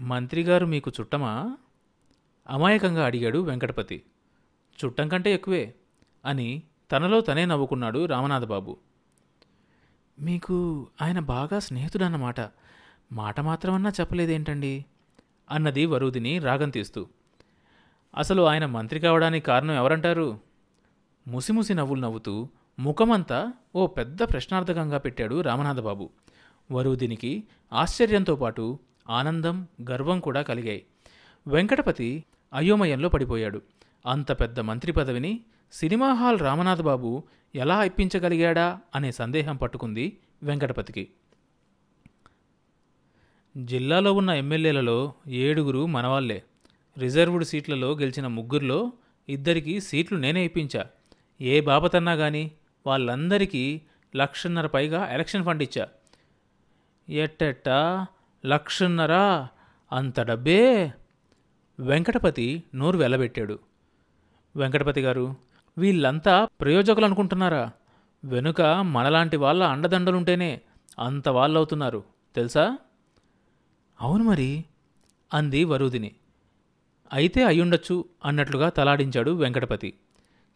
మంత్రిగారు మీకు చుట్టమా? అమాయకంగా అడిగాడు వెంకటపతి. చుట్టం కంటే ఎక్కువే అని తనలో తనే నవ్వుకున్నాడు రామనాథబాబు. మీకు ఆయన బాగా స్నేహితుడన్నమాట. మాట మాత్రమన్నా చెప్పలేదేంటండి? అన్నది వరుదిని రాగం తీస్తూ. అసలు ఆయన మంత్రి కావడానికి కారణం ఎవరంటారు? ముసిముసి నవ్వులు నవ్వుతూ ముఖమంతా ఓ పెద్ద ప్రశ్నార్థకంగా పెట్టాడు రామనాథబాబు. వరుదినికి ఆశ్చర్యంతో పాటు ఆనందం గర్వం కూడా కలిగాయి. వెంకటపతి అయోమయంలో పడిపోయాడు. అంత పెద్ద మంత్రి పదవిని సినిమా హాల్ రామనాథ్ బాబు ఎలా ఇప్పించగలిగాడా అనే సందేహం పట్టుకుంది వెంకటపతికి. జిల్లాలో ఉన్న ఎమ్మెల్యేలలో ఏడుగురు మనవాళ్ళే. రిజర్వ్డ్ సీట్లలో గెలిచిన ముగ్గురులో ఇద్దరికి సీట్లు నేనే ఇప్పించా. ఏ బాపతన్నా కానీ వాళ్ళందరికీ లక్షన్నర పైగా ఎలక్షన్ ఫండ్ ఇచ్చా. ఎట్టెట్టా లక్షన్నరా అంత డబ్బే? వెంకటపతి నోరు వెళ్ళబెట్టాడు వెంకటపతి గారు వీళ్ళంతా ప్రయోజకులు అనుకుంటున్నారా వెనుక మనలాంటి వాళ్ళ అండదండలుంటేనే అంత వాళ్ళవుతున్నారు తెలుసా? అవును మరి అంది వరుదిని. అయితే అయ్యుండొచ్చు అన్నట్లుగా తలాడించాడు వెంకటపతి.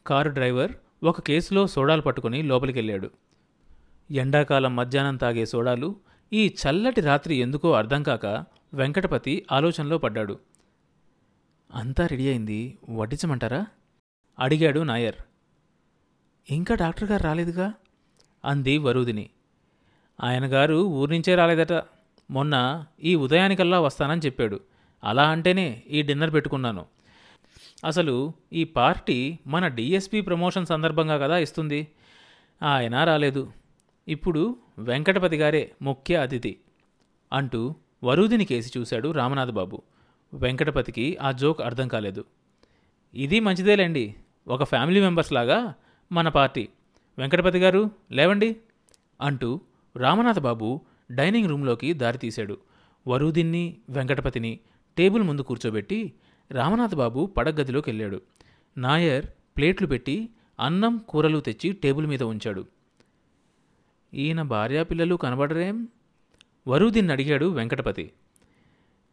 కారు డ్రైవర్ ఒక కేసులో సోడాలు పట్టుకుని లోపలికెళ్ళాడు. ఎండాకాలం మధ్యాహ్నం తాగే సోడాలు ఈ చల్లటి రాత్రి ఎందుకో అర్థం కాక వెంకటపతి ఆలోచనలో పడ్డాడు. అంతా రెడీ అయింది వడ్డించమంటారా? అడిగాడు నాయర్. ఇంకా డాక్టర్ గారు రాలేదుగా? అంది వరుదిని. ఆయన గారు ఊరి నుంచే రాలేదట. మొన్న ఈ ఉదయానికల్లా వస్తానని చెప్పాడు. అలా అంటేనే ఈ డిన్నర్ పెట్టుకున్నాను. అసలు ఈ పార్టీ మన డిఎస్పి ప్రమోషన్ సందర్భంగా కదా ఇస్తుంది. ఆయన రాలేదు. ఇప్పుడు వెంకటపతి గారే ముఖ్య అతిథి అంటూ వరుదిని కేసి చూశాడు రామనాథబాబు. వెంకటపతికి ఆ జోక్ అర్థం కాలేదు. ఇది మంచిదేలేండి. ఒక ఫ్యామిలీ మెంబర్స్ లాగా మన పార్టీ. వెంకటపతి గారు లేవండి అంటూ రామనాథబాబు డైనింగ్ రూమ్లోకి దారితీశాడు వరుదిన్ని వెంకటపతిని టేబుల్ ముందు కూర్చోబెట్టి రామనాథబాబు పడగదిలోకి వెళ్ళాడు. నాయర్ ప్లేట్లు పెట్టి అన్నం కూరలు తెచ్చి టేబుల్ మీద ఉంచాడు. ఈయన భార్యాపిల్లలు కనబడరేం? వరుదిన్ని అడిగాడు వెంకటపతి.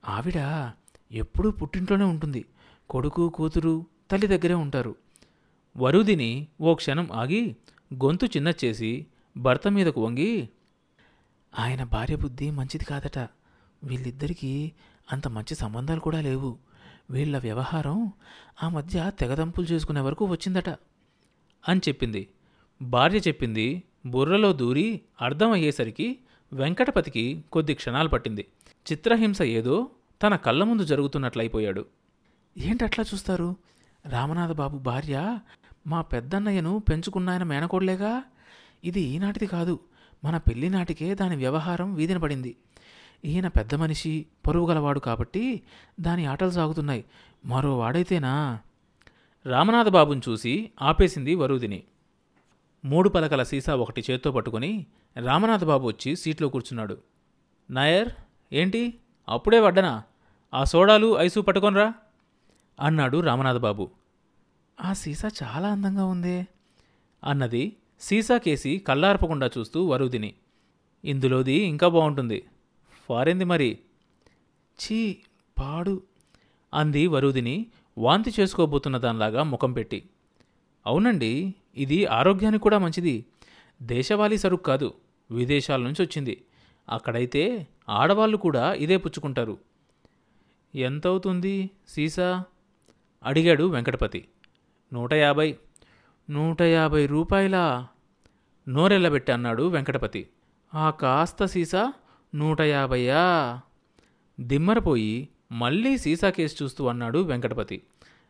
ఆవిడ ఎప్పుడూ పుట్టింట్లోనే ఉంటుంది. కొడుకు కూతురు తల్లి దగ్గరే ఉంటారు. వరుదిని ఓ క్షణం ఆగి గొంతు చిన్న చేసి భర్త మీదకు వంగి ఆయన భార్య బుద్ధి మంచిది కాదట. వీళ్ళిద్దరికీ అంత మంచి సంబంధాలు కూడా లేవు. వీళ్ళ వ్యవహారం ఆ మధ్య తెగదంపులు చేసుకునే వరకు వచ్చిందట అని చెప్పింది. భార్య చెప్పింది బుర్రలో దూరి అర్థమయ్యేసరికి వెంకటపతికి కొద్ది క్షణాలు పట్టింది. చిత్రహింస ఏదో తన కళ్ళ ముందు జరుగుతున్నట్లయిపోయాడు. ఏంటట్లా చూస్తారు? రామనాథబాబు భార్య మా పెద్దన్నయ్యను పెంచుకున్నాయన మేనకోడలేగా? ఇది ఈనాటిది కాదు. మన పెళ్ళి నాటికే దాని వ్యవహారం వీధిన పడింది. ఈయన పెద్ద మనిషి పరువు గలవాడు కాబట్టి దాని ఆటలు సాగుతున్నాయి. మరో వాడైతేనా? రామనాథబాబుని చూసి ఆపేసింది వరుదిని మూడు పలకల సీసా ఒకటి చేత్తో పట్టుకుని రామనాథబాబు వచ్చి సీట్లో కూర్చున్నాడు. నాయర్ ఏంటి? అప్పుడే వడ్డనా? ఆ సోడాలు ఐసు పట్టుకొనరా అన్నాడు రామనాథబాబు. ఆ సీసా చాలా అందంగా ఉందే అన్నది సీసా కేసి కళ్ళార్పకుండా చూస్తూ వరుదిని. ఇందులోది ఇంకా బాగుంటుంది. ఫారెంది మరి? ఛీ పాడు అంది వరుదిని. వాంతి చేసుకోబోతున్న దానిలాగా ముఖం పెట్టి. అవునండి. ఇది ఆరోగ్యానికి కూడా మంచిది. దేశవాళీ సరుకు కాదు విదేశాల నుంచి వచ్చింది. అక్కడైతే ఆడవాళ్ళు కూడా ఇదే పుచ్చుకుంటారు. ఎంతవుతుంది సీసా? అడిగాడు వెంకటపతి. నూట యాభై. నూట యాభై రూపాయలా? నోరెళ్ళబెట్టి అన్నాడు వెంకటపతి. ఆ కాస్త సీసా నూట యాభయ్యా దిమ్మరపోయి మళ్ళీ సీసా కేసు చూస్తూ అన్నాడు వెంకటపతి.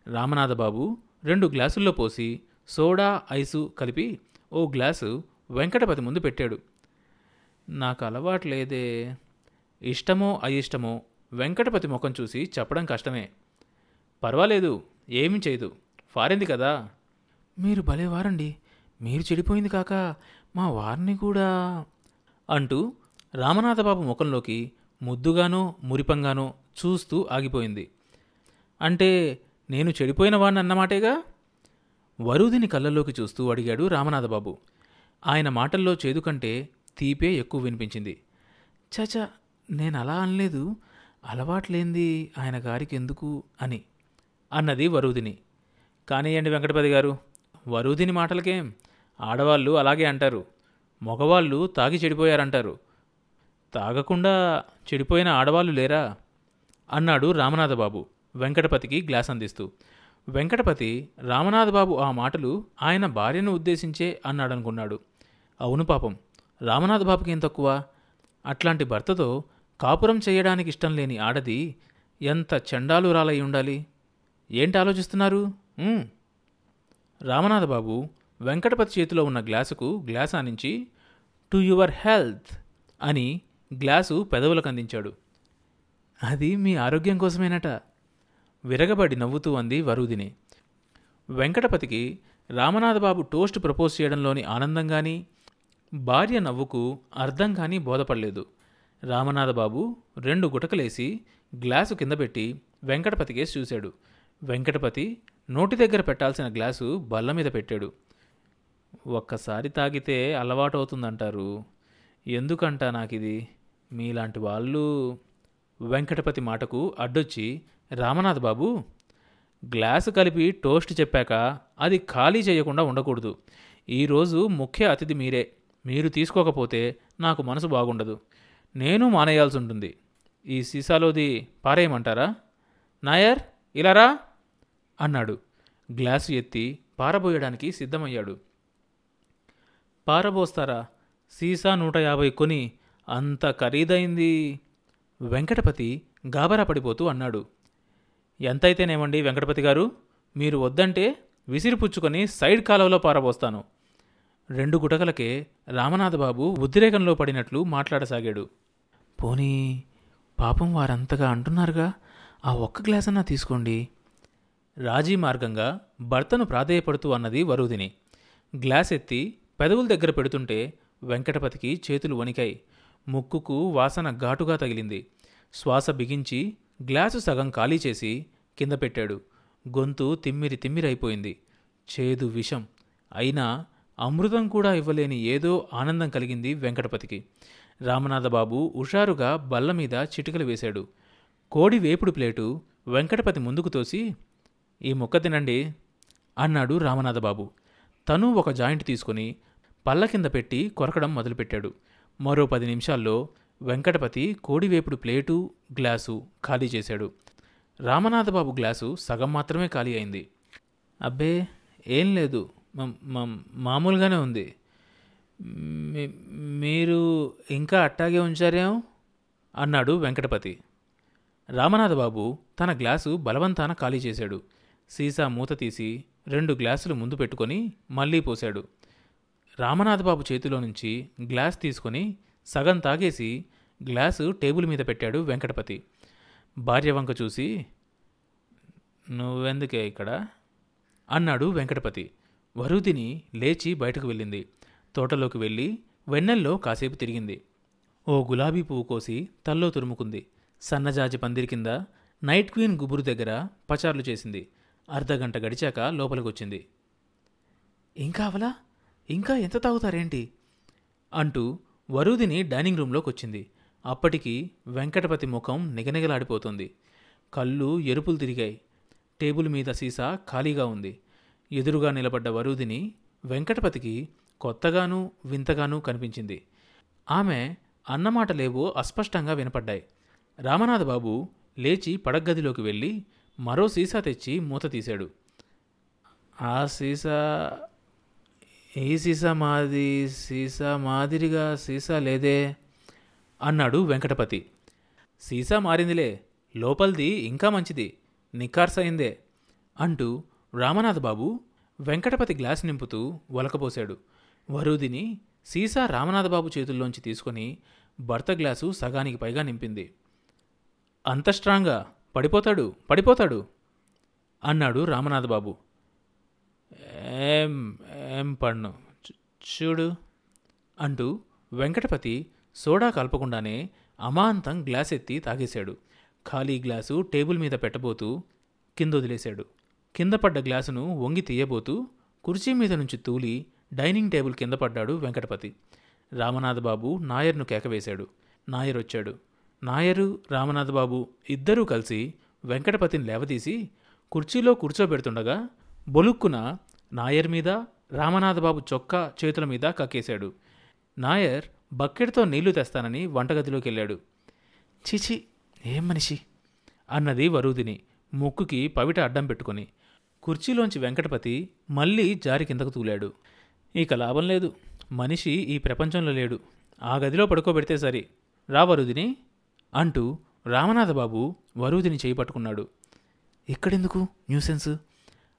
రామనాథబాబు రెండు గ్లాసుల్లో పోసి సోడా ఐసు కలిపి ఓ గ్లాసు వెంకటపతి ముందు పెట్టాడు. నాకు అలవాటు లేదే ఇష్టమో అయిష్టమో వెంకటపతి ముఖం చూసి చెప్పడం కష్టమే. పర్వాలేదు ఏమీ చేయదు. ఫారింది కదా. మీరు భలేవారండి మీరు చెడిపోయింది కాక మా వారిని కూడా అంటూ రామనాథబాబు ముఖంలోకి ముద్దుగానో మురిపంగానో చూస్తూ ఆగిపోయింది. అంటే నేను చెడిపోయిన వాడిని అన్నమాటేగా? వరుదిని కళ్ళల్లోకి చూస్తూ అడిగాడు రామనాథబాబు. ఆయన మాటల్లో చేదు కంటే తీపే ఎక్కువ వినిపించింది. చచ నేను అలా అనలేదు. అలవాట్లేంది ఆయన గారికి ఎందుకు అని అన్నది వరుదిని కానివ్వండి వెంకటపతి గారు వరుదిని మాటలకేం? ఆడవాళ్ళు అలాగే అంటారు. మగవాళ్ళు తాగి చెడిపోయారంటారు. తాగకుండా చెడిపోయిన ఆడవాళ్ళు లేరా? అన్నాడు రామనాథబాబు వెంకటపతికి గ్లాస్ అందిస్తూ వెంకటపతి రామనాథబాబు ఆ మాటలు ఆయన భార్యను ఉద్దేశించే అన్నాడనుకున్నాడు. అవును పాపం. రామనాథబాబుకి ఏం తక్కువ? అట్లాంటి భర్తతో కాపురం చేయడానికి ఇష్టం లేని ఆడది ఎంత చండాలురాలై ఉండాలి? ఏంటి ఆలోచిస్తున్నారు? రామనాథబాబు వెంకటపతి చేతిలో ఉన్న గ్లాసుకు గ్లాస్ ఆనించి టు యువర్ హెల్త్ అని గ్లాసు పెదవులకు అందించాడు. అది మీ ఆరోగ్యం కోసమేనట. విరగబడి నవ్వుతూ అంది వరుదిని. వెంకటపతికి రామనాథబాబు టోస్ట్ ప్రపోజ్ చేయడంలోని ఆనందం కానీ భార్య నవ్వుకు అర్థం కానీ బోధపడలేదు. రామనాథబాబు రెండు గుటకలేసి గ్లాసు కింద పెట్టి వెంకటపతికేసి చూశాడు. వెంకటపతి నోటి దగ్గర పెట్టాల్సిన గ్లాసు బల్ల మీద పెట్టాడు. ఒక్కసారి తాగితే అలవాటు అవుతుందంటారు ఎందుకంట నాకిది? మీలాంటి వాళ్ళు. వెంకటపతి మాటకు అడ్డొచ్చి రామనాథ్ బాబు గ్లాసు కలిపి టోస్ట్ చెప్పాక అది ఖాళీ చేయకుండా ఉండకూడదు. ఈరోజు ముఖ్య అతిథి మీరే. మీరు తీసుకోకపోతే నాకు మనసు బాగుండదు. నేను మానేయాల్సి ఉంటుంది ఈ సీసాలోది పారేయమంటారా? నాయర్ ఇలారా అన్నాడు. గ్లాసు ఎత్తి పారబోయడానికి సిద్ధమయ్యాడు. పారబోస్తారా? సీసా నూట యాభై కొని అంత ఖరీదైంది? వెంకటపతి గాబరా పడిపోతూ అన్నాడు. ఎంతైతేనేమండి వెంకటపతి గారు? మీరు వద్దంటే విసిరిపుచ్చుకొని సైడ్ కాలువలో పారబోస్తాను. రెండు గుటకలకే రామనాథబాబు ఉద్రేకంలో పడినట్లు మాట్లాడసాగాడు. పోనీ పాపం వారంతగా అంటున్నారుగా? ఆ ఒక్క గ్లాసన్నా తీసుకోండి. రాజీ మార్గంగా భర్తను ప్రాధేయపడుతూ అన్నది వరుదిని గ్లాస్ ఎత్తి పెదవుల దగ్గర పెడుతుంటే వెంకటపతికి చేతులు వణికాయి. ముక్కుకు వాసన ఘాటుగా తగిలింది. శ్వాస బిగించి గ్లాసు సగం ఖాళీ చేసి కింద పెట్టాడు. గొంతు తిమ్మిరి తిమ్మిరైపోయింది. చేదు విషం. అయినా అమృతం కూడా ఇవ్వలేని ఏదో ఆనందం కలిగింది వెంకటపతికి. రామనాథబాబు హుషారుగా బల్ల మీద చిటికలు వేశాడు. కోడి వేపుడు ప్లేటు వెంకటపతి ముందుకు తోసి ఈ ముక్క తినండి అన్నాడు రామనాథబాబు. తను ఒక జాయింట్ తీసుకుని పళ్ళ కింద పెట్టి కొరకడం మొదలుపెట్టాడు. మరో పది నిమిషాల్లో వెంకటపతి కోడివేపుడు ప్లేటు గ్లాసు ఖాళీ చేశాడు. రామనాథబాబు గ్లాసు సగం మాత్రమే ఖాళీ అయింది. అబ్బే ఏం లేదు. మ- మామూలుగానే ఉంది. మీరు ఇంకా అట్టాగే ఉంచారేం? అన్నాడు వెంకటపతి. రామనాథబాబు తన గ్లాసు బలవంతాన ఖాళీ చేశాడు. సీసా మూత తీసి రెండు గ్లాసులు ముందు పెట్టుకొని మళ్ళీ పోశాడు. రామనాథబాబు చేతిలో నుంచి గ్లాస్ తీసుకొని సగం తాగేసి గ్లాసు టేబుల్ మీద పెట్టాడు వెంకటపతి. భార్య వంక చూసి నువ్వెందుకే ఇక్కడ? అన్నాడు వెంకటపతి. వరుదిని లేచి బయటకు వెళ్ళింది. తోటలోకి వెళ్ళి వెన్నెల్లో కాసేపు తిరిగింది. ఓ గులాబీ పువ్వు కోసి తల్లో తురుముకుంది. సన్నజాజి పందిరి కింద నైట్ క్వీన్ గుబురు దగ్గర పచార్లు చేసింది. అర్ధగంట గడిచాక లోపలికొచ్చింది. ఇంకా అవలా ఇంకా ఎంత తాగుతారేంటి? అంటూ వరుదిని డైనింగ్ రూంలోకి వచ్చింది అప్పటికి వెంకటపతి ముఖం నిగనిగలాడిపోతుంది. కళ్ళు ఎరుపులు తిరిగాయి. టేబుల్ మీద సీసా ఖాళీగా ఉంది. ఎదురుగా నిలబడ్డ వరుదిని వెంకటపతికి కొత్తగానూ వింతగానూ కనిపించింది. ఆమె అన్నమాట లేవు అస్పష్టంగా వినపడ్డాయి. రామనాథబాబు లేచి పడగదిలోకి వెళ్ళి మరో సీసా తెచ్చి మూత తీశాడు. ఆ సీసా ఈ సీసా మాది సీసా మాదిరిగా సీసా లేదే అన్నాడు వెంకటపతి. సీసా మారిందిలే లోపలిది ఇంకా మంచిది నిఖార్సయిందే అంటూ రామనాథ్ బాబు వెంకటపతి గ్లాస్ నింపుతూ ఒలకపోశాడు వరుదిని సీసా రామనాథబాబు చేతుల్లోంచి తీసుకొని భర్త గ్లాసు సగానికి పైగా నింపింది. అంత స్ట్రాంగా పడిపోతాడు పడిపోతాడు అన్నాడు రామనాథబాబు. ఏం ఏం పన్ను? చూడు. అంటూ వెంకటపతి సోడా కలపకుండానే అమాంతం గ్లాస్ ఎత్తి తాగేశాడు. ఖాళీ గ్లాసు టేబుల్ మీద పెట్టబోతూ కింద వదిలేశాడు కింద పడ్డ గ్లాసును వంగి తీయబోతూ కుర్చీ మీద నుంచి తూలి డైనింగ్ టేబుల్ కింద పడ్డాడు వెంకటపతి. రామనాథబాబు నాయర్ను కేకవేశాడు. నాయర్ వచ్చాడు నాయరు రామనాథబాబు ఇద్దరూ కలిసి వెంకటపతిని లేవదీసి కుర్చీలో కూర్చోబెడుతుండగా బొలుక్కున నాయర్ మీద రామనాథబాబు చొక్కా చేతుల మీద కక్కేశాడు. నాయర్ బకెట్తో నీళ్ళు తెస్తానని వంటగదిలోకి వెళ్ళాడు చిచి ఏం మనిషి? అన్నది వరూదిని ముక్కుకి పవిట అడ్డం పెట్టుకుని. కుర్చీలోంచి వెంకటపతి మళ్ళీ జారి కిందకు తూలాడు. ఇక లాభం లేదు. మనిషి ఈ ప్రపంచంలో లేడు. ఆ గదిలో పడుకోబెడితే సరి. రా వరుదిని అంటూ రామనాథబాబు వరుదిని చేయి పట్టుకున్నాడు ఇక్కడెందుకు? న్యూసెన్స్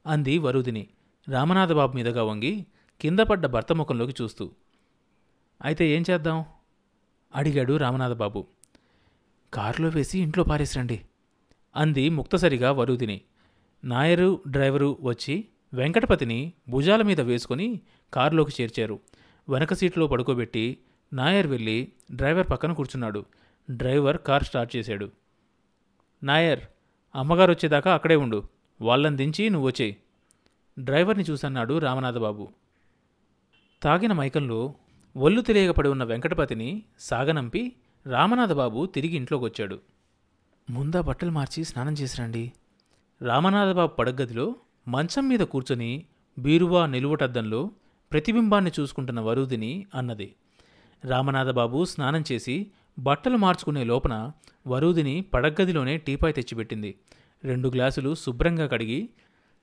అంది వరూదిని. రామనాథబాబు మీదగా వంగి కింద పడ్డ భర్త ముఖంలోకి చూస్తూ అయితే ఏం చేద్దాం? అడిగాడు రామనాథబాబు. కారులో వేసి ఇంట్లో పారేసిరండి అంది ముక్తసరిగా వరుదిని నాయరు డ్రైవరు వచ్చి వెంకటపతిని భుజాల మీద వేసుకొని కారులోకి చేర్చారు. వెనక సీట్లో పడుకోబెట్టి నాయర్ వెళ్ళి డ్రైవర్ పక్కన కూర్చున్నాడు. డ్రైవర్ కార్ స్టార్ట్ చేశాడు. నాయర్ అమ్మగారు వచ్చేదాకా అక్కడే ఉండు. వాళ్ళని దించి నువ్వు వచ్చేయి. డ్రైవర్ని చూసన్నాడు రామనాథబాబు. తాగిన మైకంలో ఒళ్ళు తెలియకపడి ఉన్న వెంకటపతిని సాగనంపి రామనాథబాబు తిరిగి ఇంట్లోకి వచ్చాడు ముందా బట్టలు మార్చి స్నానం చేసిరండి. రామనాథబాబు పడగదిలో మంచం మీద కూర్చొని బీరువా నిలువటద్దంలో ప్రతిబింబాన్ని చూసుకుంటున్న వరుదిని అన్నది. రామనాథబాబు స్నానం చేసి బట్టలు మార్చుకునే లోపన వరుదిని పడగ్గదిలోనే టీపాయ్ తెచ్చిపెట్టింది. రెండు గ్లాసులు శుభ్రంగా కడిగి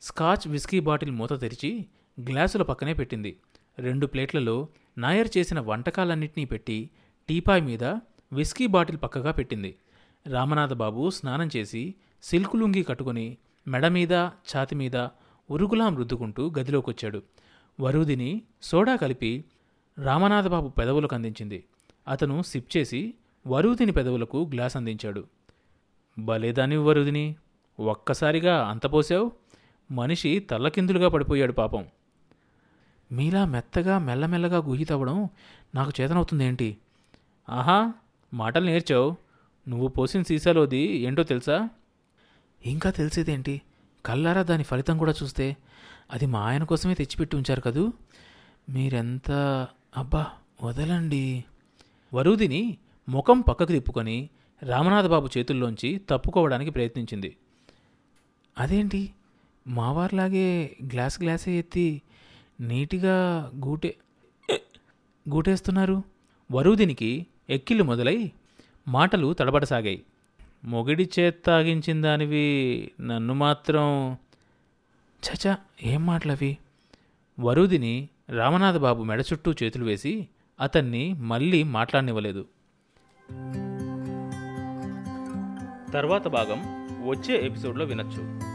స్కాచ్ విస్కీ బాటిల్ మూత తెరిచి గ్లాసుల పక్కనే పెట్టింది. రెండు ప్లేట్లలో నాయర్ చేసిన వంటకాలన్నింటినీ పెట్టి టీపాయ్ మీద విస్కీ బాటిల్ పక్కగా పెట్టింది. రామనాథబాబు స్నానం చేసి సిల్కు లుంగి కట్టుకుని మెడ మీద ఛాతి మీద ఉరుగులాం రుద్దుకుంటూ గదిలోకొచ్చాడు. వరుదిని సోడా కలిపి రామనాథబాబు పెదవులకు అందించింది. అతను సిప్ చేసి వరుదిని పెదవులకు గ్లాస్ అందించాడు. భలేదాని వరుదిని ఒక్కసారిగా అంత పోసావు? మనిషి తల్లకిందులుగా పడిపోయాడు పాపం. మీలా మెత్తగా మెల్లమెల్లగా గుహి తవ్వడం నాకు చేతనవుతుందేంటి? ఆహా మాటలు నేర్చావు. నువ్వు పోసిన సీసాలోది ఏంటో తెలుసా? ఇంకా తెలిసేదేంటి? కల్లారా దాని ఫలితం కూడా చూస్తే అది మా ఆయన కోసమే తెచ్చిపెట్టి ఉంచారు కదూ? మీరెంత అబ్బా వదలండి. వరుదిని ముఖం పక్కకు తిప్పుకొని రామనాథబాబు చేతుల్లోంచి తప్పుకోవడానికి ప్రయత్నించింది. అదేంటి? మావారిలాగే గ్లాస్ గ్లాసే ఎత్తి నీటిగా గూటే గూటేస్తున్నారు. వరుదినికి ఎక్కిళ్ళు మొదలై మాటలు తడబడసాగాయి. మొగిడి చేత్ తాగించిన దానివి నన్ను మాత్రం చచా ఏం మాటలవి? వరుదిని రామనాథబాబు మెడ చుట్టూ చేతులు వేసి అతన్ని మళ్ళీ మాట్లాడనివ్వలేదు. తర్వాత భాగం వచ్చే ఎపిసోడ్లో వినొచ్చు.